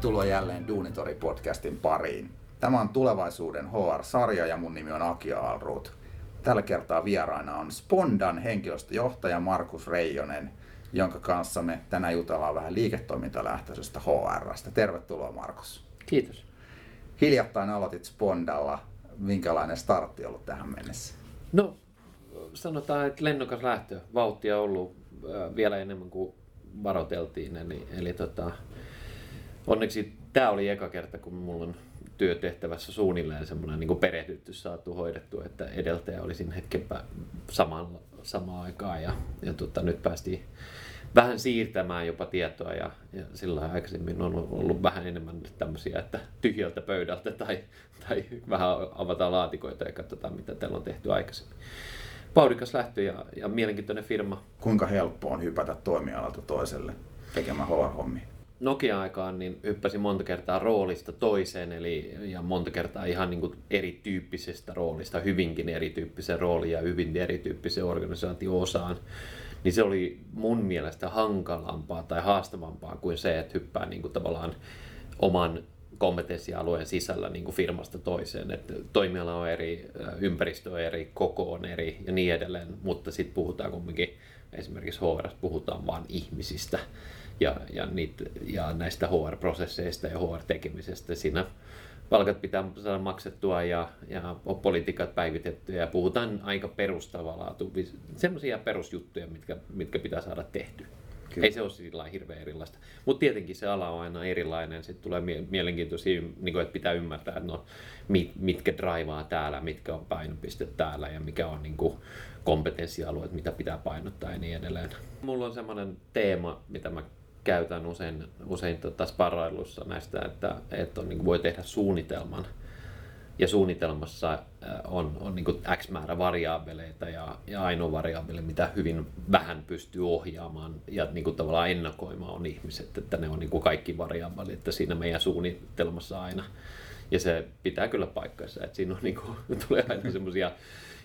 Tervetuloa jälleen Duunitori-podcastin pariin. Tämä on tulevaisuuden HR-sarja ja mun nimi on Aki Alruut. Tällä kertaa vieraina on Spondan henkilöstöjohtaja Markus Reijonen, jonka kanssa me tänään jutellaan vähän liiketoimintalähtöisestä HRstä. Tervetuloa Markus. Kiitos. Hiljattain aloitit Spondalla. Minkälainen startti ollut tähän mennessä? No, sanotaan, että lennokas lähtö. Vauhtia on ollut vielä enemmän kuin varoteltiin. Eli, eli tota, onneksi tämä oli eka kerta, kun mulla on työtehtävässä suunnilleen semmoinen niin perehdytty saatu hoidettu, että edeltäjä oli siinä hetken samaan, samaan aikaan ja, ja tota, nyt päästiin vähän siirtämään jopa tietoa ja, ja sillä aikaisemmin on ollut vähän enemmän tämmöisiä, että tyhjältä pöydältä tai, tai vähän avataan laatikoita ja katsotaan mitä täällä on tehty aikaisemmin. Vauhdikas lähtö ja, ja mielenkiintoinen firma. Kuinka helppo on hypätä toimialalta toiselle tekemään HR-hommia? Nokia-aikaan niin hyppäsin monta kertaa roolista toiseen, eli ja monta kertaa ihan niin kuin erityyppisestä roolista, hyvinkin erityyppisen roolin ja hyvin erityyppisen organisaatio-osaan. Niin se oli mun mielestä hankalampaa tai haastavampaa kuin se, että hyppää niin kuin tavallaan oman kompetenssialueen sisällä niin kuin firmasta toiseen. Että toimiala on eri, ympäristö on eri, koko on eri ja niin edelleen, mutta sitten puhutaan kumminkin, esimerkiksi HR puhutaan vain ihmisistä ja, ja, niitä, ja näistä HR-prosesseista ja HR-tekemisestä. Siinä palkat pitää saada maksettua ja, ja politiikat päivitettyä ja puhutaan aika perustavaa semmoisia perusjuttuja, mitkä, mitkä pitää saada tehtyä. Kyllä. Ei se ole sillä hirveän erilaista. Mutta tietenkin se ala on aina erilainen. Sitten tulee mielenkiintoisia, niin kuin, että pitää ymmärtää, että no, mit, mitkä draivaa täällä, mitkä on painopiste täällä ja mikä on niin kuin, kompetenssialueet, mitä pitää painottaa ja niin edelleen. Mulla on semmoinen teema, mitä mä käytän usein, usein tota sparrailussa näistä, että, että on, niin voi tehdä suunnitelman ja suunnitelmassa äh, on, on niin X määrä variaabeleita ja, ja ainoa variaabeli, mitä hyvin vähän pystyy ohjaamaan ja niin kuin tavallaan ennakoimaan on ihmiset, että ne on niin kuin kaikki variaabelit, että siinä meidän suunnitelmassa aina. Ja se pitää kyllä paikkansa, että siinä on niin kuin, tulee aina semmoisia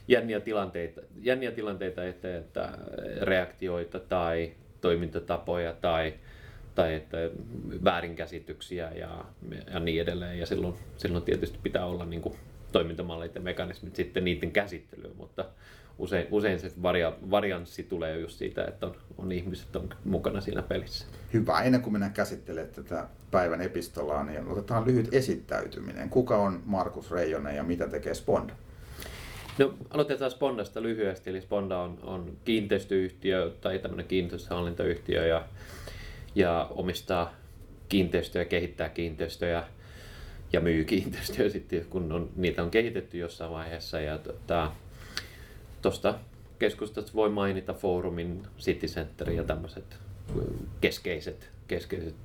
jänniä tilanteita, jänniä tilanteita eteen, että reaktioita tai toimintatapoja tai tai että väärinkäsityksiä ja, ja niin edelleen. Ja silloin, silloin tietysti pitää olla niin kuin toimintamallit ja mekanismit sitten niiden käsittelyyn, mutta usein, usein se varia, varianssi tulee just siitä, että on, on ihmiset on mukana siinä pelissä. Hyvä. Ennen kuin mennään käsittelemään tätä päivän epistolaa, niin otetaan lyhyt esittäytyminen. Kuka on Markus Reijonen ja mitä tekee Sponda? No, aloitetaan Spondasta lyhyesti. Eli Sponda on, on kiinteistöyhtiö tai tämmöinen kiinteistöhallintoyhtiö ja ja omistaa kiinteistöjä, kehittää kiinteistöjä ja myy kiinteistöjä sitten, kun on, niitä on kehitetty jossain vaiheessa. Ja tuosta tota, keskustasta voi mainita foorumin, City Center ja tämmöiset keskeiset, keskeiset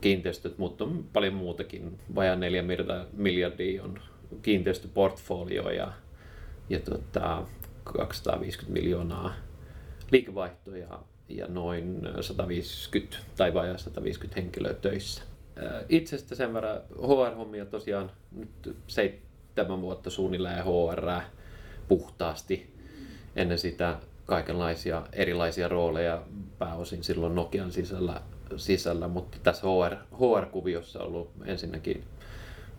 kiinteistöt, mutta on paljon muutakin. Vajaan 4 miljardia on kiinteistöportfolio ja, ja tota, 250 miljoonaa liikevaihtoja ja noin 150 tai vajaa 150 henkilöä töissä. Itsestä sen verran HR-hommia tosiaan nyt seitsemän vuotta suunnilleen HR puhtaasti. Ennen sitä kaikenlaisia erilaisia rooleja pääosin silloin Nokian sisällä, sisällä mutta tässä HR, HR-kuviossa on ollut ensinnäkin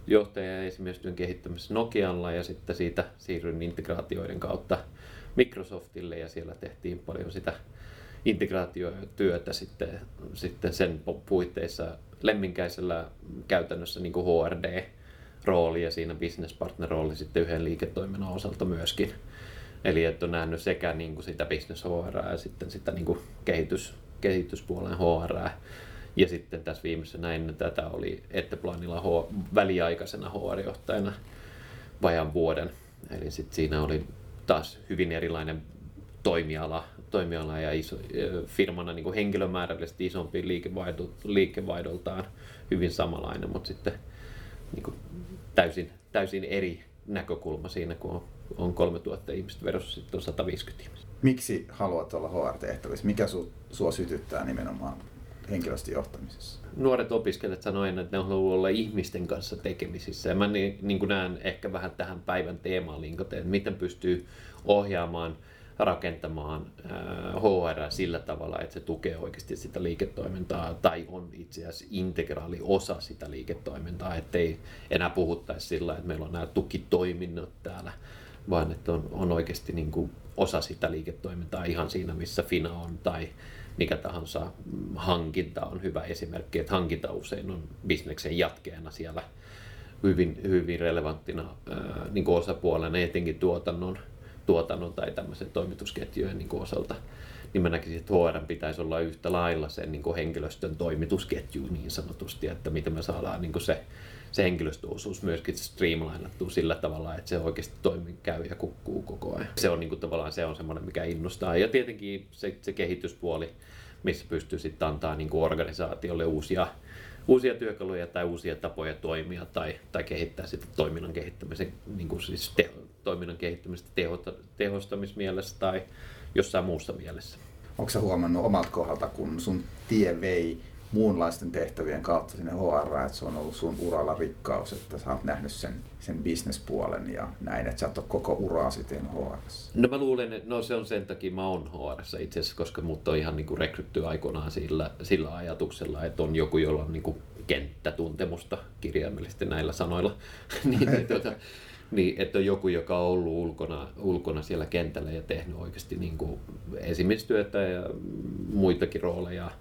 johtaja ja esimiestyön kehittämisessä Nokialla ja sitten siitä siirryin integraatioiden kautta Microsoftille ja siellä tehtiin paljon sitä integraatiotyötä sitten, sitten sen puitteissa lemminkäisellä käytännössä niin kuin HRD-rooli ja siinä business partner rooli sitten yhden liiketoiminnan osalta myöskin. Eli että on nähnyt sekä niin kuin sitä business HR ja sitten sitä niin kuin kehitys, kehityspuolen HR. Ja sitten tässä viimeisessä ennen tätä oli Etteplanilla H, väliaikaisena HR-johtajana vajan vuoden. Eli sitten siinä oli taas hyvin erilainen toimiala, toimiala ja iso, firmana niin kuin henkilömäärällisesti isompi liikevaihdoltaan hyvin samanlainen, mutta sitten niin kuin täysin, täysin eri näkökulma siinä, kun on, on 3000 ihmistä versus sitten on 150 ihmistä. Miksi haluat olla HR-tehtävissä? Mikä su, sua sytyttää nimenomaan henkilöstöjohtamisessa? Nuoret opiskelijat sanoivat, että ne haluavat olla ihmisten kanssa tekemisissä. Ja mä niin, niin kuin näen ehkä vähän tähän päivän teemaan linkoteen, että miten pystyy ohjaamaan – rakentamaan HR sillä tavalla, että se tukee oikeasti sitä liiketoimintaa tai on itse asiassa integraali osa sitä liiketoimintaa, ettei enää puhuttaisi sillä, että meillä on nämä tukitoiminnot täällä, vaan että on, on oikeasti niin kuin osa sitä liiketoimintaa ihan siinä, missä Fina on tai mikä tahansa hankinta on hyvä esimerkki, että hankinta usein on bisneksen jatkeena siellä hyvin, hyvin relevanttina niin kuin osapuolena, etenkin tuotannon, tuotannon tai tämmöisen toimitusketjujen niin kuin osalta. Niin mä näkisin, että HR pitäisi olla yhtä lailla sen niin kuin henkilöstön toimitusketju niin sanotusti, että miten me saadaan niin kuin se, se henkilöstöosuus myöskin streamlinattua sillä tavalla, että se oikeasti toimii, käy ja kukkuu koko ajan. Se on niin kuin, tavallaan se on semmoinen, mikä innostaa. Ja tietenkin se, se kehityspuoli, missä pystyy sitten antaa niin kuin organisaatiolle uusia, uusia työkaluja tai uusia tapoja toimia tai, tai kehittää sitä toiminnan kehittämisen, niin kuin siis te, toiminnan kehittämistä teho, tehostamismielessä tai jossain muussa mielessä. Onko sä huomannut omalta kohdalta, kun sun tie vei muunlaisten tehtävien kautta sinne HR, että se on ollut sun uralla rikkaus, että sä oot nähnyt sen, sen bisnespuolen ja näin, että sä oot koko uraa sitten HR. No mä luulen, että no se on sen takia mä oon HR itse asiassa, koska mut on ihan niinku rekrytty aikoinaan sillä, sillä ajatuksella, että on joku, jolla on niinku kenttätuntemusta kirjaimellisesti näillä sanoilla. niin, niin, tuota, niin, että on joku, joka on ollut ulkona, ulkona siellä kentällä ja tehnyt oikeasti niin kuin esimiestyötä ja muitakin rooleja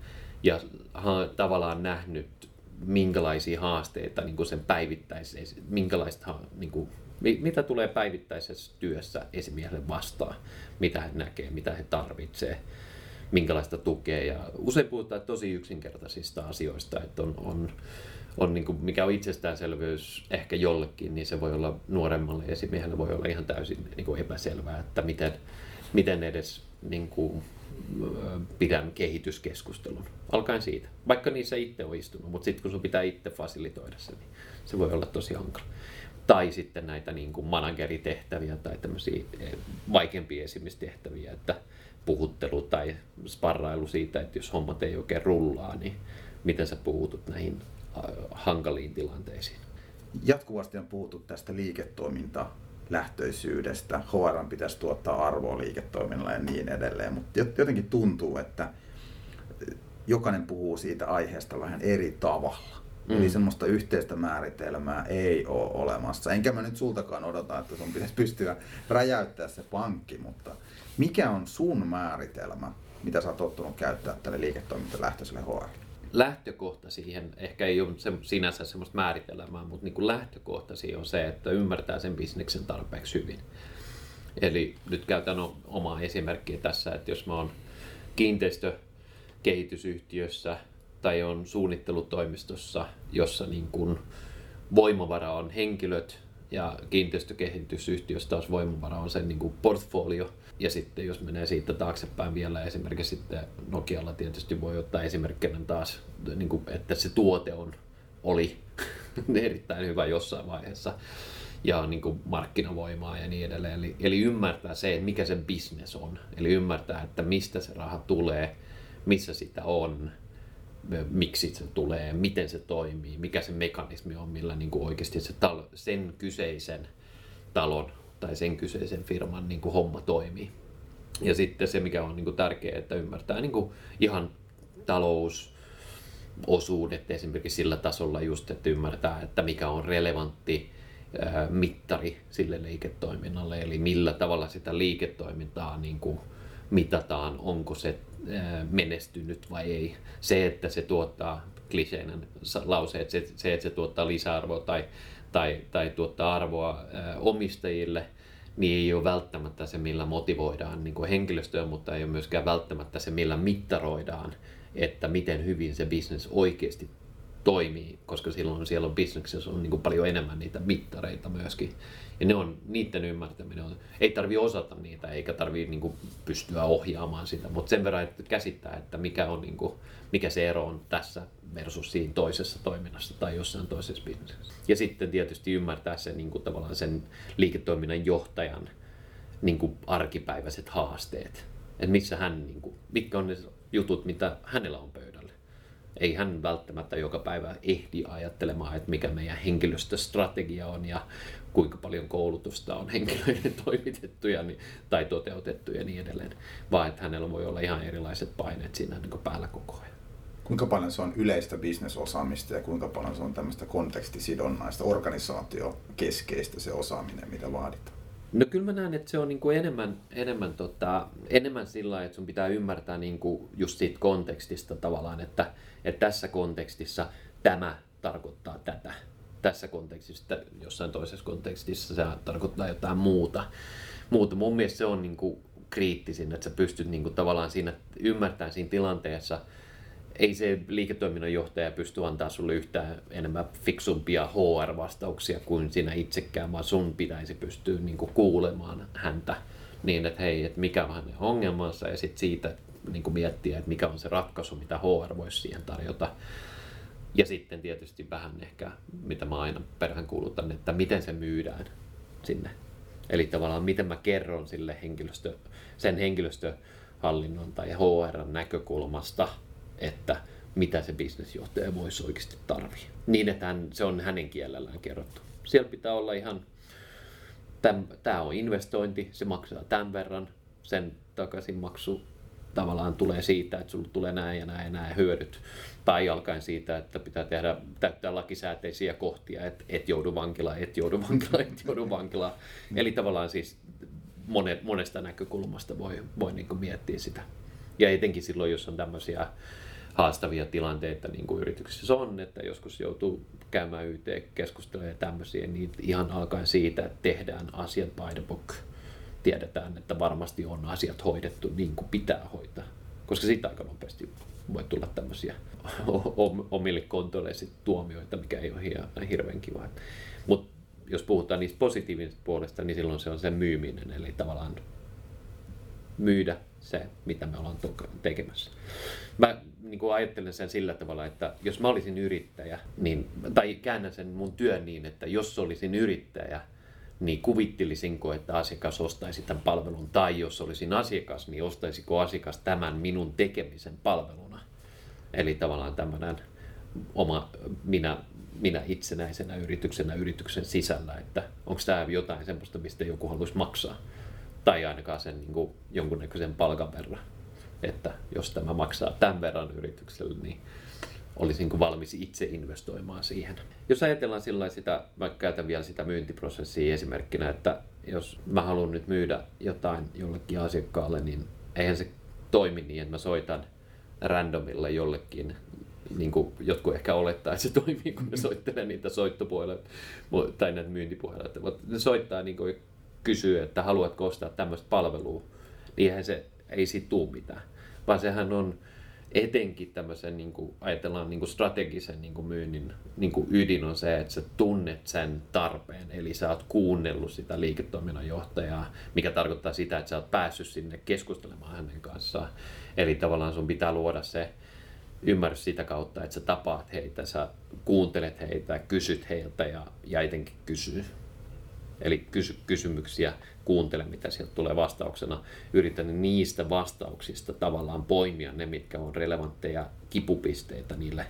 ja ha, tavallaan nähnyt minkälaisia haasteita niin kuin sen päivittäisessä, minkälaista, niin kuin, mitä tulee päivittäisessä työssä esimiehelle vastaan, mitä he näkee, mitä he tarvitsee, minkälaista tukea. Ja usein puhutaan tosi yksinkertaisista asioista, että on, on, on niin kuin, mikä on itsestäänselvyys ehkä jollekin, niin se voi olla nuoremmalle esimiehelle voi olla ihan täysin niin kuin epäselvää, että miten, miten edes niin kuin, pidän kehityskeskustelun. Alkaen siitä. Vaikka niissä itse on istunut, mutta sitten kun sun pitää itse fasilitoida se, niin se voi olla tosi hankala. Tai sitten näitä niin kuin manageritehtäviä tai tämmöisiä eh, vaikeampia esimistehtäviä, että puhuttelu tai sparrailu siitä, että jos hommat ei oikein rullaa, niin miten sä puhutut näihin hankaliin tilanteisiin. Jatkuvasti on puhuttu tästä liiketoiminta lähtöisyydestä. HR pitäisi tuottaa arvoa liiketoiminnalle ja niin edelleen, mutta jotenkin tuntuu, että jokainen puhuu siitä aiheesta vähän eri tavalla. Mm. Eli semmoista yhteistä määritelmää ei ole olemassa. Enkä mä nyt sultakaan odota, että sun pitäisi pystyä räjäyttää se pankki, mutta mikä on sun määritelmä, mitä sä oot tottunut käyttää tälle liiketoimintalähtöiselle HR? Lähtökohta siihen, ehkä ei ole se, sinänsä semmoista määritelmää, mutta niin kuin lähtökohta siihen on se, että ymmärtää sen bisneksen tarpeeksi hyvin. Eli nyt käytän omaa esimerkkiä tässä, että jos mä oon kiinteistökehitysyhtiössä tai on suunnittelutoimistossa, jossa niin kuin voimavara on henkilöt ja kiinteistökehitysyhtiössä taas voimavara on sen niin kuin portfolio, ja sitten jos menee siitä taaksepäin vielä esimerkiksi sitten Nokialla tietysti voi ottaa esimerkkinä taas, niin kuin, että se tuote on, oli erittäin hyvä jossain vaiheessa ja niin kuin markkinavoimaa ja niin edelleen. Eli, eli ymmärtää se, että mikä sen business on. Eli ymmärtää, että mistä se raha tulee, missä sitä on, miksi se tulee, miten se toimii, mikä se mekanismi on, millä niin kuin oikeasti se talo, sen kyseisen talon tai sen kyseisen firman niin kuin homma toimii. Ja sitten se, mikä on niin kuin tärkeää, että ymmärtää niin kuin ihan talousosuudet esimerkiksi sillä tasolla just, että ymmärtää, että mikä on relevantti mittari sille liiketoiminnalle, eli millä tavalla sitä liiketoimintaa niin kuin mitataan, onko se menestynyt vai ei. Se, että se tuottaa kliseinen lause, että se, se, että se tuottaa lisäarvoa tai tai, tai tuottaa arvoa omistajille, niin ei ole välttämättä se, millä motivoidaan niin kuin henkilöstöä, mutta ei ole myöskään välttämättä se, millä mittaroidaan, että miten hyvin se business oikeasti toimii, koska silloin siellä on bisneksessä on niin kuin paljon enemmän niitä mittareita myöskin. Ja ne on, niiden ymmärtäminen on, ei tarvi osata niitä eikä tarvi niin kuin pystyä ohjaamaan sitä, mutta sen verran, että käsittää, että mikä, on, niin kuin, mikä se ero on tässä versus siinä toisessa toiminnassa tai jossain toisessa bisneksessä. Ja sitten tietysti ymmärtää sen, niin kuin, tavallaan sen liiketoiminnan johtajan niin kuin arkipäiväiset haasteet. Että missä hän, niin kuin, mitkä on ne jutut, mitä hänellä on pöydällä Ei hän välttämättä joka päivä ehdi ajattelemaan, että mikä meidän henkilöstöstrategia on ja kuinka paljon koulutusta on henkilöiden toimitettu ja, niin, tai toteutettu ja niin edelleen, vaan että hänellä voi olla ihan erilaiset paineet siinä niin päällä koko ajan. Kuinka paljon se on yleistä bisnesosaamista ja kuinka paljon se on tämmöistä kontekstisidonnaista, organisaatiokeskeistä se osaaminen, mitä vaaditaan? No kyllä mä näen, että se on niin kuin enemmän, enemmän, tota, enemmän sillä että sun pitää ymmärtää niin kuin just siitä kontekstista tavallaan, että, että tässä kontekstissa tämä tarkoittaa tätä. Tässä kontekstissa, jossain toisessa kontekstissa se tarkoittaa jotain muuta. muuta. Mun mielestä se on niin kuin kriittisin, että sä pystyt niin kuin tavallaan siinä ymmärtämään siinä tilanteessa – ei se liiketoiminnan johtaja pysty antaa sulle yhtään enemmän fiksumpia HR-vastauksia kuin sinä itsekään, vaan sun pitäisi pystyä niin kuin kuulemaan häntä niin, että hei, että mikä on hänen ongelmansa ja sitten siitä niin kuin miettiä, että mikä on se ratkaisu, mitä HR voisi siihen tarjota. Ja sitten tietysti vähän ehkä, mitä mä aina perään kuulutan, että miten se myydään sinne. Eli tavallaan miten mä kerron sille henkilöstö, sen henkilöstöhallinnon tai HR näkökulmasta – että mitä se bisnesjohtaja voisi oikeasti tarvii. Niin, että hän, se on hänen kielellään kerrottu. Siellä pitää olla ihan, tämä on investointi, se maksaa tämän verran, sen takaisinmaksu tavallaan tulee siitä, että sulla tulee näin ja näin ja näin hyödyt. Tai alkaen siitä, että pitää tehdä, täyttää lakisääteisiä kohtia, että et joudu vankilaan, et joudu vankilaan, et joudu vankilaan. Eli tavallaan siis monesta näkökulmasta voi, voi niin miettiä sitä. Ja etenkin silloin, jos on tämmöisiä haastavia tilanteita niin kuin yrityksissä on, että joskus joutuu käymään YT-keskusteluja ja tämmöisiä, niin ihan alkaen siitä, että tehdään asiat by the book. Tiedetään, että varmasti on asiat hoidettu niin kuin pitää hoitaa, koska siitä aika nopeasti voi tulla tämmöisiä omille kontoille tuomioita, mikä ei ole hirveän kiva. Mutta jos puhutaan niistä positiivisista puolesta, niin silloin se on sen myyminen, eli tavallaan myydä se, mitä me ollaan tekemässä. Mä niin kuin ajattelen sen sillä tavalla, että jos mä olisin yrittäjä, niin, tai käännän sen mun työn niin, että jos olisin yrittäjä, niin kuvittelisinko, että asiakas ostaisi tämän palvelun, tai jos olisin asiakas, niin ostaisiko asiakas tämän minun tekemisen palveluna. Eli tavallaan tämmöinen oma minä, minä itsenäisenä yrityksenä yrityksen sisällä, että onko tämä jotain semmoista, mistä joku haluaisi maksaa, tai ainakaan sen niin kuin, jonkunnäköisen palkan verran että jos tämä maksaa tämän verran yritykselle, niin olisinko valmis itse investoimaan siihen. Jos ajatellaan sillä sitä, mä käytän vielä sitä myyntiprosessia esimerkkinä, että jos mä haluan nyt myydä jotain jollekin asiakkaalle, niin eihän se toimi niin, että mä soitan randomilla jollekin, niin kuin jotkut ehkä olettaa, että se toimii, kun ne soittelee niitä soittopuolella tai näitä myyntipuolella. Mutta ne soittaa niin kuin kysyy, että haluatko ostaa tämmöistä palvelua, niin eihän se ei siitä tule mitään. Vaan sehän on etenkin tämmöisen, niin kuin, ajatellaan niin kuin strategisen niin kuin myynnin niin kuin ydin on se, että sä tunnet sen tarpeen. Eli sä oot kuunnellut sitä liiketoiminnan johtajaa, mikä tarkoittaa sitä, että sä oot päässyt sinne keskustelemaan hänen kanssaan. Eli tavallaan sun pitää luoda se ymmärrys sitä kautta, että sä tapaat heitä, sä kuuntelet heitä, kysyt heiltä ja, ja etenkin kysyy. Eli kysy kysymyksiä, kuuntele mitä sieltä tulee vastauksena. Yritän niistä vastauksista tavallaan poimia ne, mitkä on relevantteja kipupisteitä niille,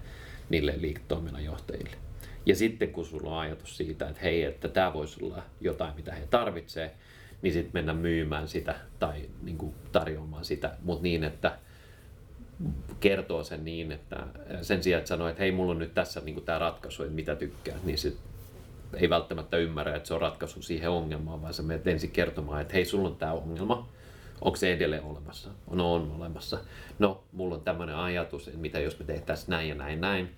niille liiketoiminnan johtajille. Ja sitten kun sulla on ajatus siitä, että hei, että tämä voisi olla jotain, mitä he tarvitsee, niin sitten mennä myymään sitä tai niin kuin tarjoamaan sitä, mutta niin, että kertoo sen niin, että sen sijaan, että sanoo, että hei, mulla on nyt tässä niin tämä ratkaisu, että mitä tykkää, niin sitten ei välttämättä ymmärrä, että se on ratkaisu siihen ongelmaan, vaan sä menet ensin kertomaan, että hei, sulla on tämä ongelma, onko se edelleen olemassa? No on olemassa. No, mulla on tämmöinen ajatus, että mitä jos me tehtäisiin näin ja näin näin,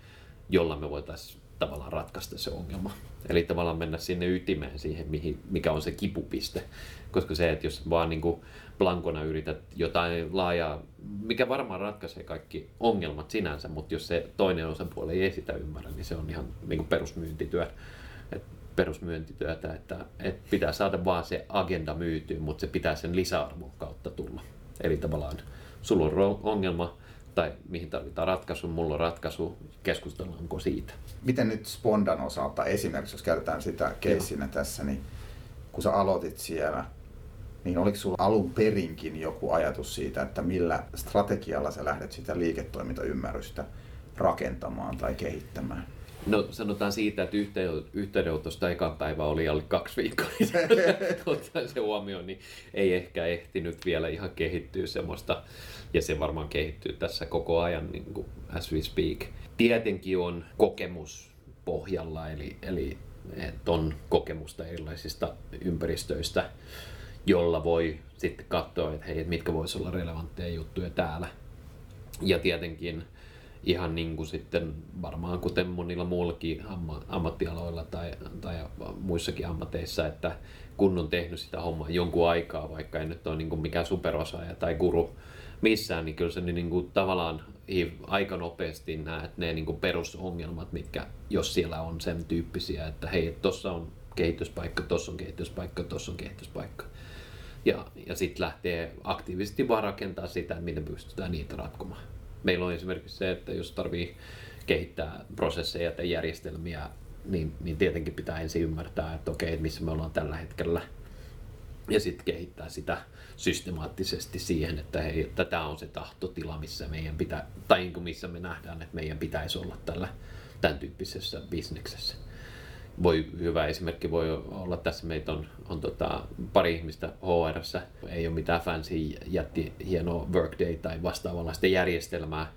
jolla me voitaisiin tavallaan ratkaista se ongelma. Eli tavallaan mennä sinne ytimeen siihen, mikä on se kipupiste. Koska se, että jos vaan niin kuin blankona yrität jotain laajaa, mikä varmaan ratkaisee kaikki ongelmat sinänsä, mutta jos se toinen osapuoli ei sitä ymmärrä, niin se on ihan niin kuin perusmyyntityö perusmyöntityötä, että, että pitää saada vaan se agenda myytyä, mutta se pitää sen lisäarvon kautta tulla. Eli tavallaan sulla on ongelma tai mihin tarvitaan ratkaisu, mulla on ratkaisu, keskustellaanko siitä. Miten nyt Spondan osalta, esimerkiksi jos käytetään sitä keissinä tässä, niin kun sä aloitit siellä, niin oliko sulla alun perinkin joku ajatus siitä, että millä strategialla sä lähdet sitä liiketoimintaymmärrystä rakentamaan tai kehittämään? No sanotaan siitä, että yhteydenotosta ekan päivä oli alle kaksi viikkoa. Ottaen se huomioon, niin ei ehkä ehtinyt vielä ihan kehittyä semmoista. Ja se varmaan kehittyy tässä koko ajan, niin kuin as we speak. Tietenkin on kokemus pohjalla, eli, eli on kokemusta erilaisista ympäristöistä, jolla voi sitten katsoa, että hei, mitkä voisi olla relevantteja juttuja täällä. Ja tietenkin ihan niin kuin sitten varmaan kuten monilla muillakin ammattialoilla tai, tai muissakin ammateissa, että kun on tehnyt sitä hommaa jonkun aikaa, vaikka ei nyt ole niin kuin mikään superosaaja tai guru missään, niin kyllä se niin kuin tavallaan aika nopeasti näet ne niin kuin perusongelmat, mitkä jos siellä on sen tyyppisiä, että hei, tuossa on kehityspaikka, tuossa on kehityspaikka, tuossa on kehityspaikka. Ja, ja sitten lähtee aktiivisesti vaan rakentaa sitä, miten pystytään niitä ratkomaan. Meillä on esimerkiksi se, että jos tarvii kehittää prosesseja tai järjestelmiä, niin, niin tietenkin pitää ensin ymmärtää, että okei, missä me ollaan tällä hetkellä. Ja sitten kehittää sitä systemaattisesti siihen, että, hei, että tämä on se tahtotila, missä meidän pitää, tai niin missä me nähdään, että meidän pitäisi olla tällä, tämän tyyppisessä bisneksessä voi, hyvä esimerkki voi olla tässä, meitä on, on tota, pari ihmistä hr ei ole mitään fancy jätti hienoa workday tai vastaavanlaista järjestelmää,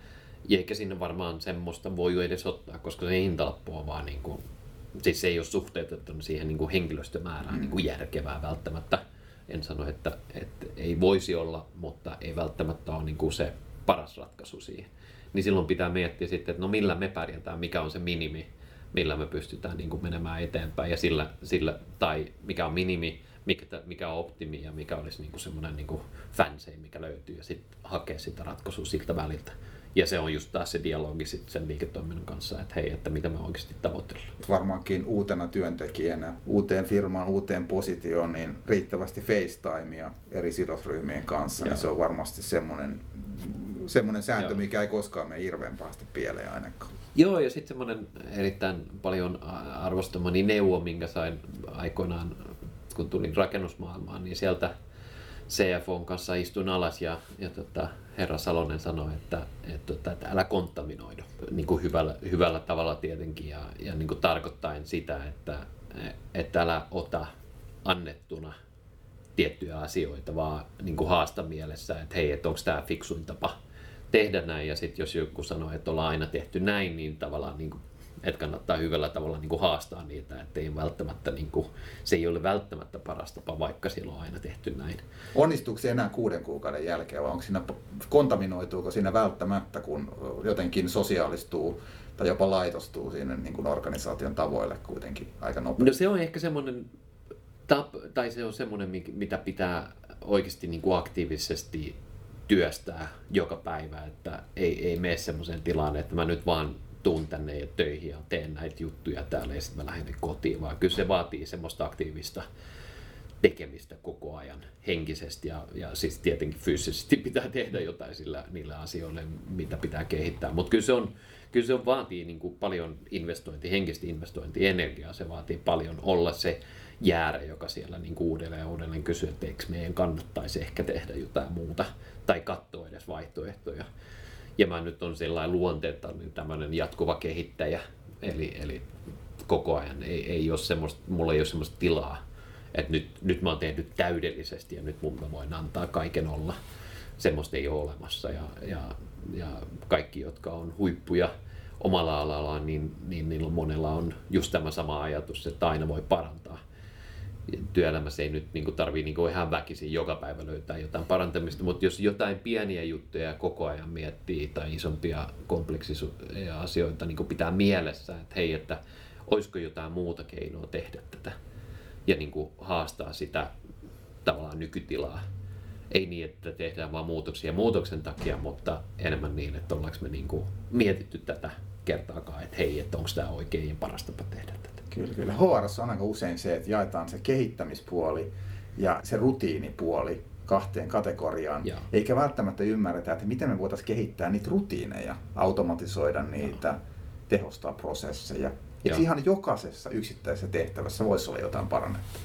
eikä sinne varmaan semmoista voi edes ottaa, koska se hintalappu on vaan niin kuin, siis se ei ole suhteutettu siihen niin kuin henkilöstömäärään niin kuin järkevää välttämättä. En sano, että, että ei voisi olla, mutta ei välttämättä ole niin kuin se paras ratkaisu siihen. Niin silloin pitää miettiä sitten, että no millä me pärjätään, mikä on se minimi, millä me pystytään niin kuin menemään eteenpäin ja sillä, sillä, tai mikä on minimi, mikä, mikä on optimi ja mikä olisi niin kuin semmoinen niin fansei, mikä löytyy ja sitten hakea sitä ratkaisua siltä väliltä. Ja se on just taas se dialogi sit sen liiketoiminnan kanssa, että hei, että mitä me oikeasti tavoitellaan. Varmaankin uutena työntekijänä, uuteen firmaan, uuteen positioon, niin riittävästi FaceTimea eri sidosryhmien kanssa, niin se on varmasti semmoinen, semmoinen sääntö, Joo. mikä ei koskaan mene hirveän pahasti pieleen ainakaan. Joo, ja sitten semmoinen erittäin paljon arvostamani neuvo, minkä sain aikoinaan, kun tulin rakennusmaailmaan, niin sieltä CFOn kanssa istuin alas ja, ja tota, herra Salonen sanoi, että, että, tota, että älä kontaminoidu. Niin kuin hyvällä, hyvällä tavalla tietenkin ja, ja niin kuin tarkoittaen sitä, että, että älä ota annettuna tiettyjä asioita, vaan niin kuin haasta mielessä, että hei, että onko tämä fiksuin tapa tehdä näin. Ja sitten jos joku sanoo, että ollaan aina tehty näin, niin tavallaan niin kuin, että kannattaa hyvällä tavalla niin kuin haastaa niitä, että ei välttämättä, niin kuin, se ei ole välttämättä paras tapa, vaikka silloin on aina tehty näin. Onnistuuko se enää kuuden kuukauden jälkeen vai onko siinä, kontaminoituuko siinä välttämättä, kun jotenkin sosiaalistuu tai jopa laitostuu sinne niin kuin organisaation tavoille kuitenkin aika nopeasti? No se on ehkä semmoinen tap, tai se on semmoinen, mitä pitää oikeasti niin kuin aktiivisesti työstää joka päivä, että ei, ei mene semmoiseen tilaan, että mä nyt vaan tuun tänne ja töihin ja teen näitä juttuja täällä ja sitten mä lähden kotiin, vaan kyllä se vaatii semmoista aktiivista tekemistä koko ajan henkisesti ja, ja siis tietenkin fyysisesti pitää tehdä jotain sillä, niillä asioille, mitä pitää kehittää. Mutta kyllä se on, kyllä se on, vaatii niin kuin paljon investointi, henkistä investointi, energiaa, se vaatii paljon olla se jäärä, joka siellä niin kuin uudelleen ja uudelleen kysyy, että eikö meidän kannattaisi ehkä tehdä jotain muuta tai katsoa edes vaihtoehtoja. Ja mä nyt on sellainen luonteelta niin tämmöinen jatkuva kehittäjä, eli, eli koko ajan ei, ei ole semmoista, mulla ei ole semmoista tilaa, että nyt, nyt mä oon tehnyt täydellisesti ja nyt mun voin antaa kaiken olla. Semmoista ei ole olemassa ja, ja, ja kaikki, jotka on huippuja omalla alallaan, niin, niin niillä monella on just tämä sama ajatus, että aina voi parantaa työelämässä ei nyt niin tarvii niin ihan väkisin joka päivä löytää jotain parantamista, mutta jos jotain pieniä juttuja koko ajan miettii tai isompia kompleksisia asioita niin pitää mielessä, että hei, että olisiko jotain muuta keinoa tehdä tätä ja niin kuin haastaa sitä tavallaan nykytilaa. Ei niin, että tehdään vain muutoksia muutoksen takia, mutta enemmän niin, että ollaanko me niin mietitty tätä kertaakaan, että hei, että onko tämä oikein paras tapa tehdä tätä. Kyllä, kyllä. HR on aika usein se, että jaetaan se kehittämispuoli ja se rutiinipuoli kahteen kategoriaan, ja. eikä välttämättä ymmärretä, että miten me voitaisiin kehittää niitä rutiineja, automatisoida niitä, ja. tehostaa prosesseja. Että ihan jokaisessa yksittäisessä tehtävässä voisi olla jotain parannetta.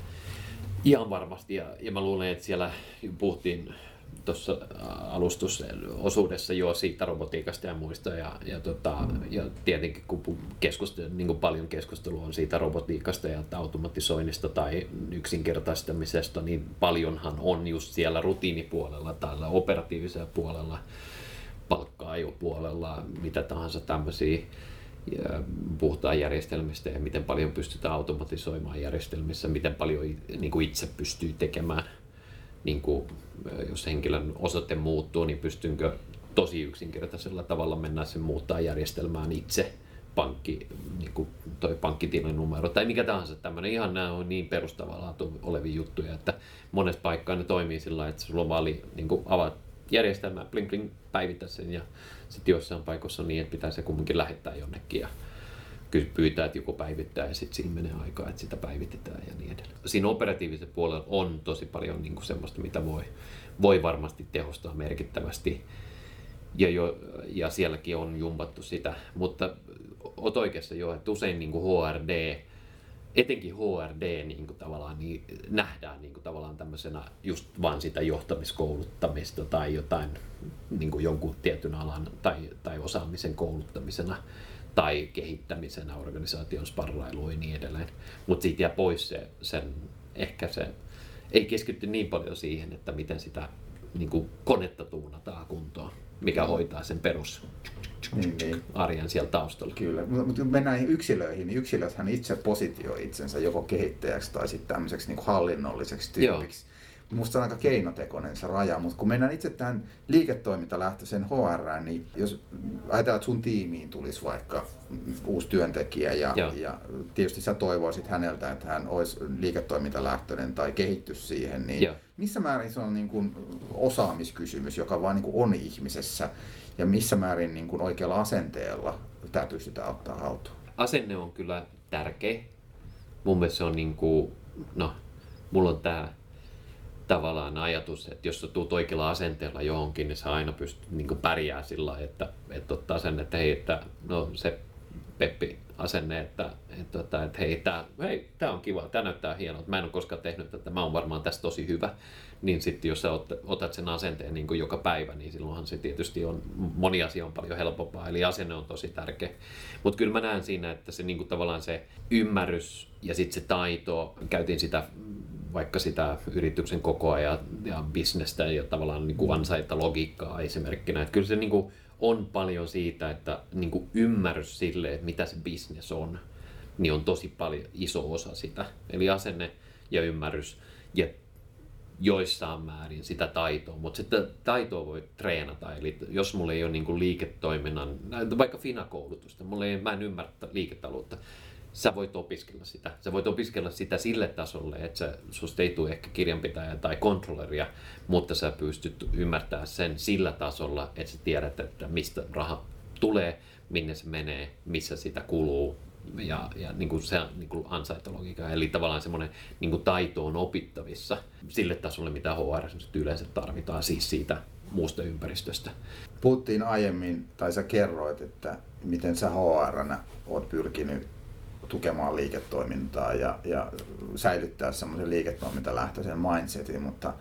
Ihan varmasti, ja, ja mä luulen, että siellä puhuttiin tuossa alustusosuudessa jo siitä robotiikasta ja muista. Ja, ja, tota, ja tietenkin kun keskustelu, niin kuin paljon keskustelua on siitä robotiikasta ja automatisoinnista tai yksinkertaistamisesta, niin paljonhan on just siellä rutiinipuolella tai operatiivisella puolella, palkkaajupuolella, mitä tahansa tämmöisiä puhutaan järjestelmistä ja miten paljon pystytään automatisoimaan järjestelmissä, miten paljon niin kuin itse pystyy tekemään niin kuin, jos henkilön osoite muuttuu, niin pystynkö tosi yksinkertaisella tavalla mennä sen muuttaa järjestelmään itse pankki, niin kuin toi pankkitilin numero tai mikä tahansa tämmöinen. Ihan nämä on niin perustavaa olevia juttuja, että monessa paikkaa ne toimii sillä että sulla on vaan niin kuin avaat järjestelmää, bling bling, päivitä sen ja sitten joissain paikoissa on niin, että pitää se kumminkin lähettää jonnekin ja pyytää, että joku päivittää ja sitten siinä menee aikaa, että sitä päivitetään ja niin edelleen. Siinä operatiivisella puolella on tosi paljon niin kuin semmoista, mitä voi, voi varmasti tehostaa merkittävästi. Ja, jo, ja sielläkin on jumpattu sitä, mutta oot oikeassa jo, että usein niin kuin HRD, etenkin HRD niin kuin tavallaan niin nähdään niin kuin tavallaan tämmöisenä just vaan sitä johtamiskouluttamista tai jotain niin kuin jonkun tietyn alan tai, tai osaamisen kouluttamisena tai kehittämisenä, organisaation sparrailu ja niin edelleen. Mutta siitä jää pois se, sen, ehkä se, ei keskitty niin paljon siihen, että miten sitä niin kuin konetta tuunataan kuntoon, mikä hoitaa sen perus niin, niin. arjen siellä taustalla. Kyllä, mutta kun mennään näihin yksilöihin, niin yksilöthän itse positioi itsensä joko kehittäjäksi tai sitten tämmöiseksi niin hallinnolliseksi tyypiksi. Joo Musta on aika keinotekoinen se raja, mutta kun mennään itse tähän liiketoimintalähtöiseen HR, niin jos ajatellaan, että sun tiimiin tulisi vaikka uusi työntekijä ja, ja tietysti sä toivoisit häneltä, että hän olisi liiketoimintalähtöinen tai kehittyisi siihen, niin Joo. missä määrin se on niin kuin osaamiskysymys, joka vaan niin kuin on ihmisessä ja missä määrin niin kuin oikealla asenteella tämä pystytään ottaa haltuun? Asenne on kyllä tärkeä. Mun mielestä se on niin kuin, no, mulla on tämä tavallaan ajatus, että jos sä tuut oikealla asenteella johonkin, niin sä aina pystyt niin pärjää sillä että, että ottaa sen, että hei, että no se Peppi asenne, että, että, että, että hei, tämä hei, tää on kiva, tämä näyttää hienolta, mä en ole koskaan tehnyt tätä, mä oon varmaan tässä tosi hyvä. Niin sitten jos sä otat sen asenteen niin joka päivä, niin silloinhan se tietysti on, moni asia on paljon helpompaa, eli asenne on tosi tärkeä. Mutta kyllä mä näen siinä, että se niin tavallaan se ymmärrys ja sitten se taito, käytiin sitä vaikka sitä yrityksen kokoa ja, ja bisnestä ja tavallaan niin kuin ansaita logiikkaa esimerkkinä. Että kyllä se niin kuin on paljon siitä, että niin kuin ymmärrys sille, että mitä se bisnes on, niin on tosi paljon iso osa sitä. Eli asenne ja ymmärrys ja joissain määrin sitä taitoa, mutta sitä taitoa voi treenata. Eli jos mulla ei ole niin kuin liiketoiminnan, vaikka FINA-koulutusta, mulla ei, mä en ymmärrä liiketaloutta, sä voit opiskella sitä. Sä voit opiskella sitä sille tasolle, että sä, susta ei tule ehkä kirjanpitäjä tai kontrolleria, mutta sä pystyt ymmärtämään sen sillä tasolla, että sä tiedät, että mistä raha tulee, minne se menee, missä sitä kuluu ja, ja niin kuin se niin kuin. Eli tavallaan semmoinen niin kuin taito on opittavissa sille tasolle, mitä HR yleensä tarvitaan, siis siitä muusta ympäristöstä. Puhuttiin aiemmin, tai sä kerroit, että miten sä hr oot pyrkinyt tukemaan liiketoimintaa ja, ja säilyttää semmoisen liiketoimintalähtöisen mindsetin, mutta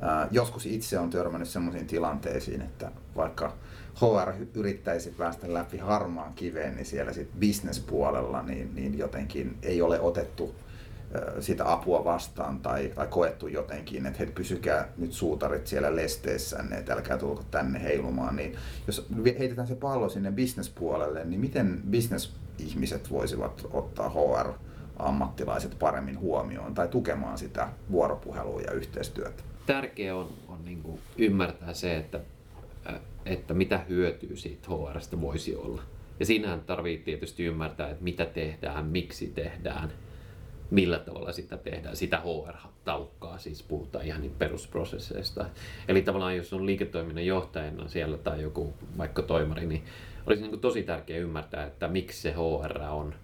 ää, joskus itse on törmännyt semmoisiin tilanteisiin, että vaikka HR yrittäisi päästä läpi harmaan kiveen, niin siellä sitten business-puolella niin, niin jotenkin ei ole otettu sitä apua vastaan tai, tai koettu jotenkin, että hei, pysykää nyt suutarit siellä lesteessänne, että älkää tulko tänne heilumaan. Niin jos heitetään se pallo sinne bisnespuolelle, niin miten business ihmiset voisivat ottaa HR-ammattilaiset paremmin huomioon tai tukemaan sitä vuoropuhelua ja yhteistyötä? Tärkeää on, on niin kuin ymmärtää se, että, että mitä hyötyä siitä HRstä voisi olla. Ja siinähän tarvii tietysti ymmärtää, että mitä tehdään, miksi tehdään, millä tavalla sitä tehdään. Sitä HR-taukkaa, siis puhutaan ihan niin perusprosesseista. Eli tavallaan jos on liiketoiminnan johtajana siellä tai joku vaikka toimari, niin olisi niin kuin tosi tärkeää ymmärtää, että miksi se HR on,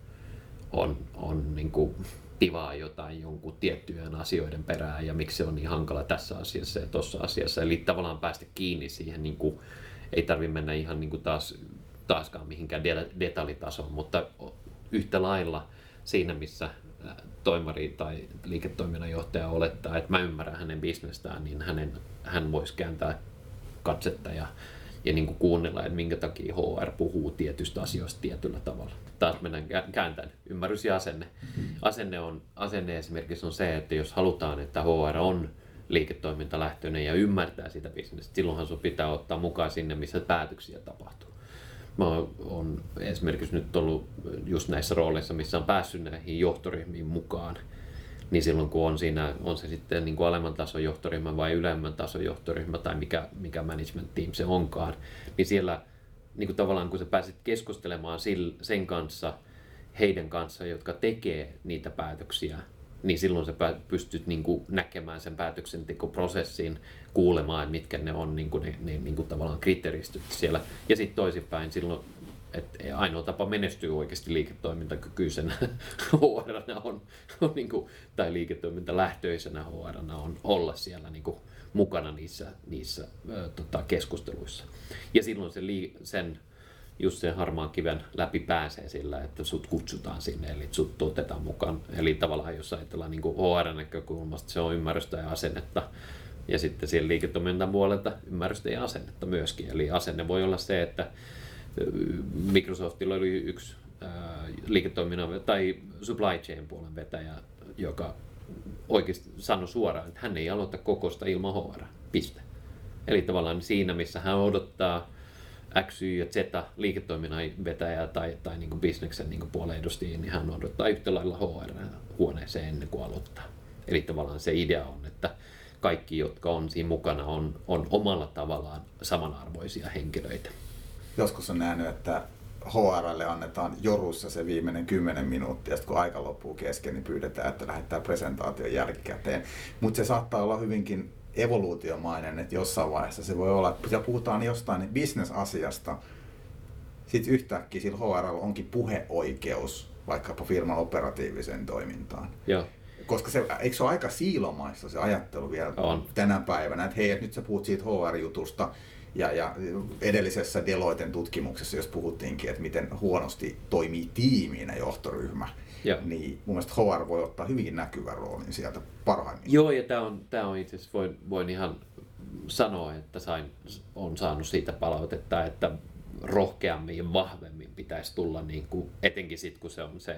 on, on niin kuin tivaa jotain jonkun tiettyjen asioiden perään ja miksi se on niin hankala tässä asiassa ja tuossa asiassa. Eli tavallaan päästä kiinni siihen, niin kuin, ei tarvitse mennä ihan niin kuin taas, taaskaan mihinkään detaljitasoon, mutta yhtä lailla siinä, missä toimari tai liiketoiminnan johtaja olettaa, että mä ymmärrän hänen bisnestään, niin hänen, hän voisi kääntää katsetta ja, ja niin kuin kuunnella, että minkä takia HR puhuu tietystä asioista tietyllä tavalla. Taas mennään kääntäen. Ymmärrys ja asenne. Asenne, on, asenne esimerkiksi on se, että jos halutaan, että HR on liiketoimintalähtöinen ja ymmärtää sitä bisnestä, silloinhan sun pitää ottaa mukaan sinne, missä päätöksiä tapahtuu. Mä oon esimerkiksi nyt ollut just näissä rooleissa, missä on päässyt näihin johtoryhmiin mukaan, niin silloin kun on siinä, on se sitten niin kuin alemman tason johtoryhmä vai ylemmän tason johtoryhmä tai mikä, mikä management team se onkaan, niin siellä niin kuin tavallaan kun sä pääset keskustelemaan sen kanssa, heidän kanssa, jotka tekee niitä päätöksiä, niin silloin sä pystyt niin kuin näkemään sen päätöksentekoprosessin, kuulemaan, mitkä ne on niin kuin ne, ne niin kuin tavallaan kriteeristöt siellä. Ja sitten toisinpäin silloin että ainoa tapa menestyä oikeasti liiketoimintakykyisenä HR on, on niin kuin, tai liiketoimintalähtöisenä HR on olla siellä niin kuin, mukana niissä, niissä ö, tota, keskusteluissa. Ja silloin se, sen just sen harmaan kiven läpi pääsee sillä, että sut kutsutaan sinne, eli sut otetaan mukaan. Eli tavallaan jos ajatellaan niin HR-näkökulmasta, se on ymmärrystä ja asennetta, ja sitten siellä liiketoiminnan puolelta ymmärrystä ja asennetta myöskin. Eli asenne voi olla se, että Microsoftilla oli yksi liiketoiminnan tai supply chain puolen vetäjä, joka oikeasti sanoi suoraan, että hän ei aloita kokosta ilman HR. Piste. Eli tavallaan siinä, missä hän odottaa X, Y ja Z liiketoiminnan vetäjää tai, tai niin bisneksen niin puolen edustajia, niin hän odottaa yhtä lailla HR-huoneeseen ennen kuin aloittaa. Eli tavallaan se idea on, että kaikki, jotka on siinä mukana, on, on omalla tavallaan samanarvoisia henkilöitä. Joskus on nähnyt, että HRlle annetaan jorussa se viimeinen 10 minuuttia, kun aika loppuu kesken, niin pyydetään, että lähettää presentaation jälkikäteen. Mutta se saattaa olla hyvinkin evoluutiomainen, että jossain vaiheessa se voi olla, että puhutaan jostain bisnesasiasta, sitten yhtäkkiä sillä HRL onkin puheoikeus vaikkapa firman operatiiviseen toimintaan. Joo. Koska se, eikö se ole aika siilomaista se ajattelu vielä on. tänä päivänä, että hei, että nyt sä puhut siitä HR-jutusta, ja, ja edellisessä Deloiten tutkimuksessa, jos puhuttiinkin, että miten huonosti toimii tiimiinä johtoryhmä, Joo. niin mun mielestä HR voi ottaa hyvinkin näkyvän roolin sieltä parhaimmin. Joo, ja tämä on, tää on itse asiassa, voin, voin ihan sanoa, että sain, on saanut siitä palautetta, että rohkeammin ja vahvemmin pitäisi tulla, niin kuin, etenkin sitten kun se on se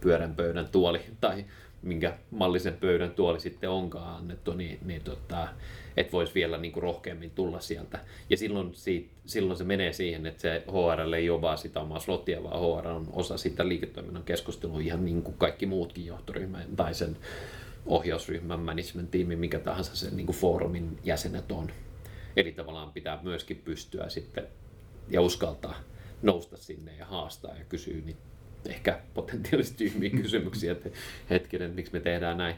pyörän pöydän tuoli tai minkä mallisen pöydän tuoli sitten onkaan annettu, niin, niin tota, että voisi vielä niin kuin rohkeammin tulla sieltä. Ja silloin, siitä, silloin se menee siihen, että se HR ei ole vaan sitä omaa slottia, vaan HR on osa sitä liiketoiminnan keskustelua ihan niin kuin kaikki muutkin johtoryhmän tai sen ohjausryhmän, management-tiimi, mikä tahansa sen niin kuin foorumin jäsenet on. Eli tavallaan pitää myöskin pystyä sitten ja uskaltaa nousta sinne ja haastaa ja kysyä niitä ehkä potentiaalisesti tyhmiä kysymyksiä, että hetkinen, miksi me tehdään näin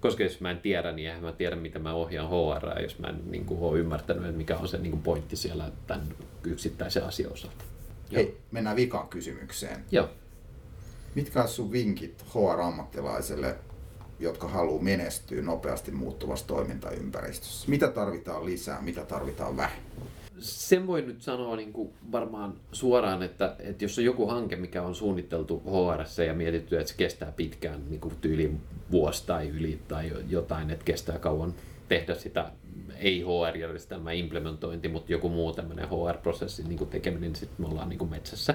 koska jos mä en tiedä, niin eihän mä tiedä, miten mä ohjaan HR, jos mä en niin kuin, ole ymmärtänyt, että mikä on se niin kuin, pointti siellä tämän yksittäisen asian osalta. Hei, mennään vikaan kysymykseen. Joo. Mitkä on sun vinkit HR-ammattilaiselle, jotka haluaa menestyä nopeasti muuttuvassa toimintaympäristössä? Mitä tarvitaan lisää, mitä tarvitaan vähemmän? Sen voi nyt sanoa niin kuin varmaan suoraan, että, että jos on joku hanke, mikä on suunniteltu HR ja mietitty, että se kestää pitkään niin kuin tyyli vuosi tai yli tai jotain, että kestää kauan tehdä sitä ei HR-järjestelmä implementointi, mutta joku muu tämmöinen HR-prosessi niin tekeminen, niin sitten me ollaan niin kuin metsässä.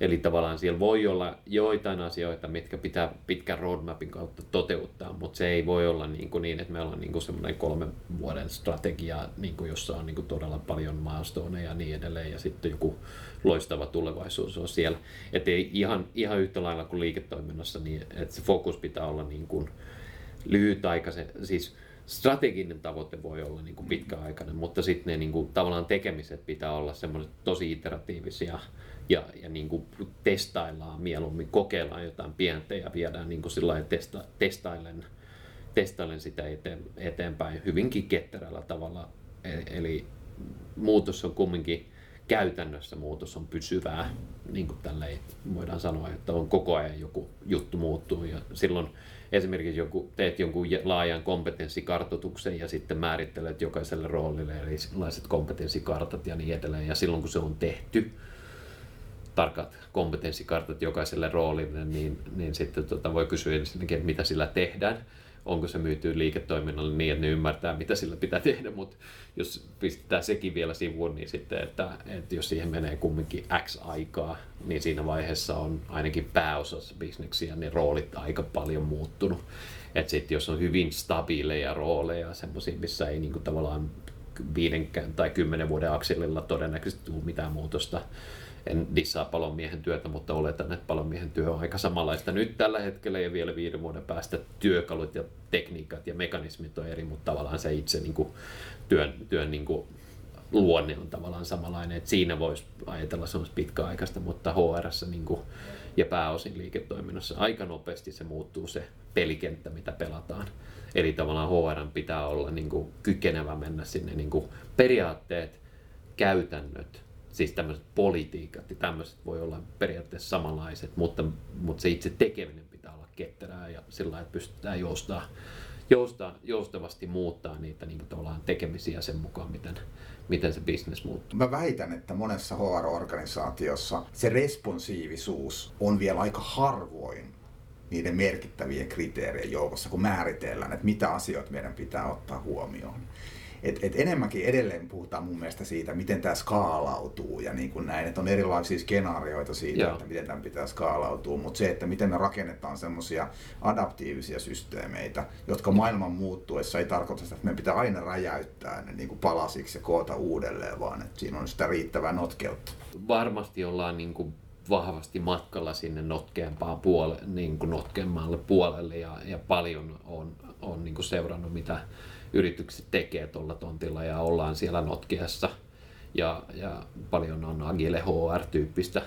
Eli tavallaan siellä voi olla joitain asioita, mitkä pitää pitkän roadmapin kautta toteuttaa, mutta se ei voi olla niin, kuin niin että meillä on niin kuin semmoinen kolmen vuoden strategia, niin kuin jossa on niin kuin todella paljon milestoneja ja niin edelleen, ja sitten joku loistava tulevaisuus on siellä. Että ei ihan, ihan yhtä lailla kuin liiketoiminnassa, niin että se fokus pitää olla niin kuin lyhytaikaisen, siis strateginen tavoite voi olla niin kuin pitkäaikainen, mutta sitten ne niin kuin, tavallaan tekemiset pitää olla semmoiset tosi iteratiivisia, ja, ja niin kuin testaillaan mieluummin, kokeillaan jotain pientä ja viedään niin kuin sillä testa, testailen, testailen sitä eteen, eteenpäin hyvinkin ketterällä tavalla. E, eli muutos on kumminkin käytännössä muutos on pysyvää, niin kuin tälleen voidaan sanoa, että on koko ajan joku juttu muuttuu ja silloin esimerkiksi joku, teet jonkun laajan kompetenssikartoituksen ja sitten määrittelet jokaiselle roolille erilaiset kompetenssikartat ja niin edelleen. Ja silloin kun se on tehty, tarkat kompetenssikartat jokaiselle roolille, niin, niin sitten tota, voi kysyä ensinnäkin, että mitä sillä tehdään onko se myyty liiketoiminnalle niin, että ne ymmärtää, mitä sillä pitää tehdä, mutta jos pistetään sekin vielä sivuun, niin sitten, että, että jos siihen menee kumminkin X aikaa, niin siinä vaiheessa on ainakin pääosassa bisneksiä ne roolit aika paljon muuttunut. Että sitten jos on hyvin stabiileja rooleja, semmoisia, missä ei niinku tavallaan viiden tai kymmenen vuoden akselilla todennäköisesti tule mitään muutosta, en dissaa palonmiehen työtä, mutta oletan, että palonmiehen työ on aika samanlaista nyt tällä hetkellä ja vielä viiden vuoden päästä työkalut ja tekniikat ja mekanismit on eri, mutta tavallaan se itse niin kuin, työn, työn niin kuin, luonne on tavallaan samanlainen, että siinä voisi ajatella semmoista pitkäaikaista, mutta HR niin kuin, ja pääosin liiketoiminnassa aika nopeasti se muuttuu se pelikenttä, mitä pelataan. Eli tavallaan HR pitää olla niin kuin, kykenevä mennä sinne niin kuin, periaatteet, käytännöt, siis tämmöiset politiikat ja tämmöiset voi olla periaatteessa samanlaiset, mutta, mutta se itse tekeminen pitää olla ketterää ja sillä että pystytään joustaa, joustaa, joustavasti muuttaa niitä niin kuin tekemisiä sen mukaan, miten, miten se bisnes muuttuu. Mä väitän, että monessa HR-organisaatiossa se responsiivisuus on vielä aika harvoin niiden merkittävien kriteerien joukossa, kun määritellään, että mitä asioita meidän pitää ottaa huomioon. Et, et enemmänkin edelleen puhutaan mun mielestä siitä, miten tämä skaalautuu ja niin kuin näin, että on erilaisia skenaarioita siitä, Joo. että miten tämä pitää skaalautua, mutta se, että miten me rakennetaan semmoisia adaptiivisia systeemeitä, jotka maailman muuttuessa ei tarkoita sitä, että meidän pitää aina räjäyttää ne niin kuin palasiksi ja koota uudelleen, vaan että siinä on sitä riittävää notkeutta. Varmasti ollaan niin kuin vahvasti matkalla sinne notkeampaan puole, niin kuin notkeammalle puolelle ja, ja paljon on, on niin kuin seurannut, mitä yritykset tekee tuolla tontilla ja ollaan siellä Notkiassa ja, ja paljon on Agile HR-tyyppistä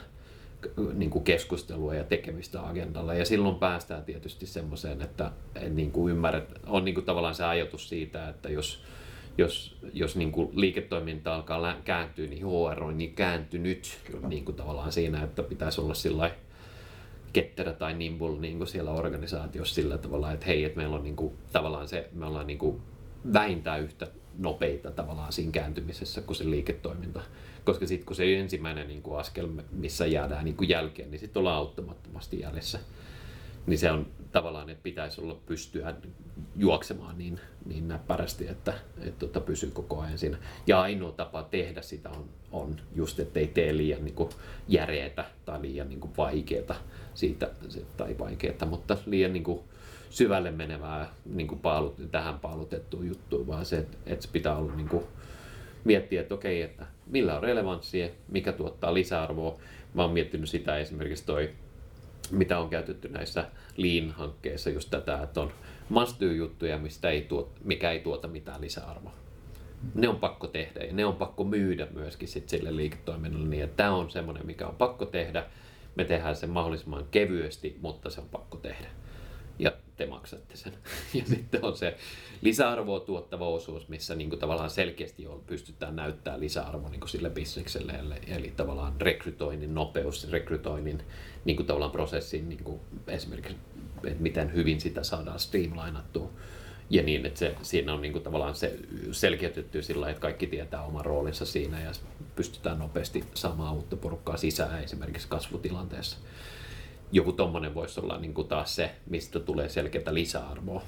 niin kuin keskustelua ja tekemistä agendalla. Ja silloin päästään tietysti semmoiseen, että niin kuin ymmärrät, on niin kuin tavallaan se ajatus siitä, että jos, jos, jos niin kuin liiketoiminta alkaa kääntyä, niin HR on niin kääntynyt niin kuin tavallaan siinä, että pitäisi olla sillä ketterä tai nimble niin kuin siellä organisaatiossa sillä tavalla, että hei, että meillä on niin kuin, tavallaan se, me ollaan niin kuin vähintään yhtä nopeita tavallaan siinä kääntymisessä kuin se liiketoiminta. Koska sitten kun se ensimmäinen niin kuin askel, missä jäädään niin kuin jälkeen, niin sitten ollaan auttamattomasti jäljessä. Niin se on tavallaan, että pitäisi olla pystyä juoksemaan niin, niin näppärästi, että, että tota, pysyy koko ajan siinä. Ja ainoa tapa tehdä sitä on, on just, että ei tee liian niin järeetä tai liian niin kuin siitä, tai vaikeeta, mutta liian niin kuin, syvälle menevää niin kuin paalut, tähän paalutettuun juttuun, vaan se, että, että pitää olla niin kuin, miettiä, että okei, että millä on relevanssia, mikä tuottaa lisäarvoa. Mä oon miettinyt sitä esimerkiksi toi, mitä on käytetty näissä Lean-hankkeissa, just tätä, että on must juttuja mistä ei tuot, mikä ei tuota mitään lisäarvoa. Ne on pakko tehdä ja ne on pakko myydä myöskin sit sille liiketoiminnalle niin, tämä on semmoinen, mikä on pakko tehdä. Me tehdään sen mahdollisimman kevyesti, mutta se on pakko tehdä ja te maksatte sen. Ja sitten on se lisäarvoa tuottava osuus, missä niin kuin tavallaan selkeästi on, pystytään näyttämään lisäarvo niin kuin sille bisnekselle, eli, eli tavallaan rekrytoinnin nopeus, rekrytoinnin niin kuin tavallaan prosessin, niin kuin esimerkiksi, että miten hyvin sitä saadaan streamlainattua. Ja niin, että se, siinä on niin kuin tavallaan se selkeytetty sillä että kaikki tietää oman roolinsa siinä ja pystytään nopeasti saamaan uutta porukkaa sisään esimerkiksi kasvutilanteessa joku tommonen voisi olla niin kuin taas se, mistä tulee selkeää lisäarvoa,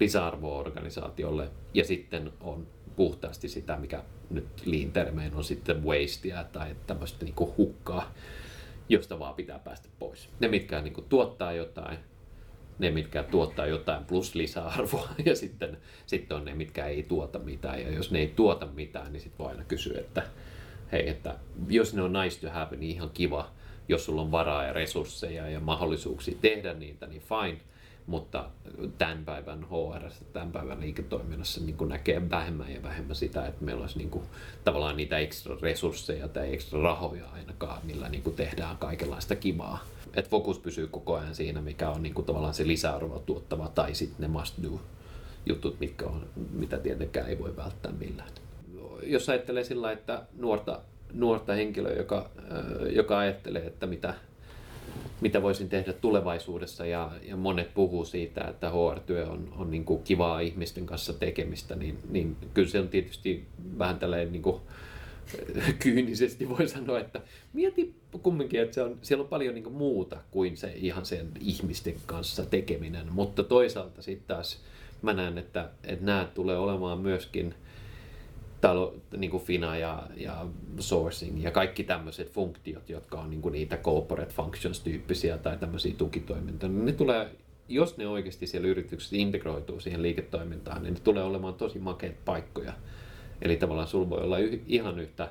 lisäarvoa organisaatiolle. Ja sitten on puhtaasti sitä, mikä nyt lean on sitten wastea tai tämmöistä niin kuin hukkaa, josta vaan pitää päästä pois. Ne, mitkä niin kuin tuottaa jotain, ne, mitkä tuottaa jotain plus lisäarvoa, ja sitten, sitten on ne, mitkä ei tuota mitään. Ja jos ne ei tuota mitään, niin sitten voi aina kysyä, että hei, että jos ne on nice to have, niin ihan kiva, jos sulla on varaa ja resursseja ja mahdollisuuksia tehdä niitä, niin fine. Mutta tämän päivän HR, tämän päivän liiketoiminnassa niin näkee vähemmän ja vähemmän sitä, että meillä olisi niin kuin, tavallaan niitä ekstra resursseja tai ekstra rahoja ainakaan, millä niin kuin tehdään kaikenlaista kivaa. Et fokus pysyy koko ajan siinä, mikä on niin kuin, tavallaan se lisäarvo tuottava tai sitten ne must do jutut, mitkä on, mitä tietenkään ei voi välttää millään. Jos ajattelee sillä, että nuorta nuorta henkilöä, joka, joka ajattelee, että mitä, mitä voisin tehdä tulevaisuudessa ja, ja monet puhuu siitä, että HR-työ on, on niin kuin kivaa ihmisten kanssa tekemistä, niin, niin kyllä se on tietysti vähän tällainen niin kuin, kyynisesti voi sanoa, että mieti kumminkin, että se on, siellä on paljon niin muuta kuin se ihan sen ihmisten kanssa tekeminen, mutta toisaalta sitten taas mä näen, että, että nämä tulee olemaan myöskin talo, niin kuin Fina ja, ja sourcing ja kaikki tämmöiset funktiot, jotka on niin kuin niitä corporate functions-tyyppisiä tai tämmöisiä tukitoimintoja, niin ne tulee, jos ne oikeasti siellä yrityksessä integroituu siihen liiketoimintaan, niin ne tulee olemaan tosi makeita paikkoja. Eli tavallaan sulla voi olla y- ihan yhtä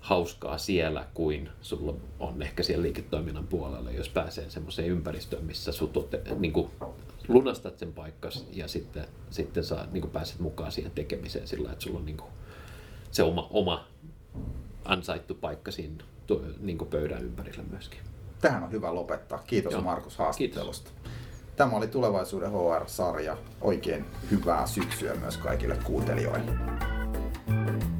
hauskaa siellä kuin sulla on ehkä siellä liiketoiminnan puolella, jos pääsee semmoiseen ympäristöön, missä sut ote, niin kuin lunastat sen paikkas ja sitten, sitten saa, niin kuin pääset mukaan siihen tekemiseen sillä, että sulla on niin kuin se oma, oma ansaittu paikka siinä niin kuin pöydän ympärillä myöskin. Tähän on hyvä lopettaa. Kiitos Joo. Markus haastattelusta. Kiitos. Tämä oli Tulevaisuuden HR-sarja. Oikein hyvää syksyä myös kaikille kuuntelijoille. Thank you.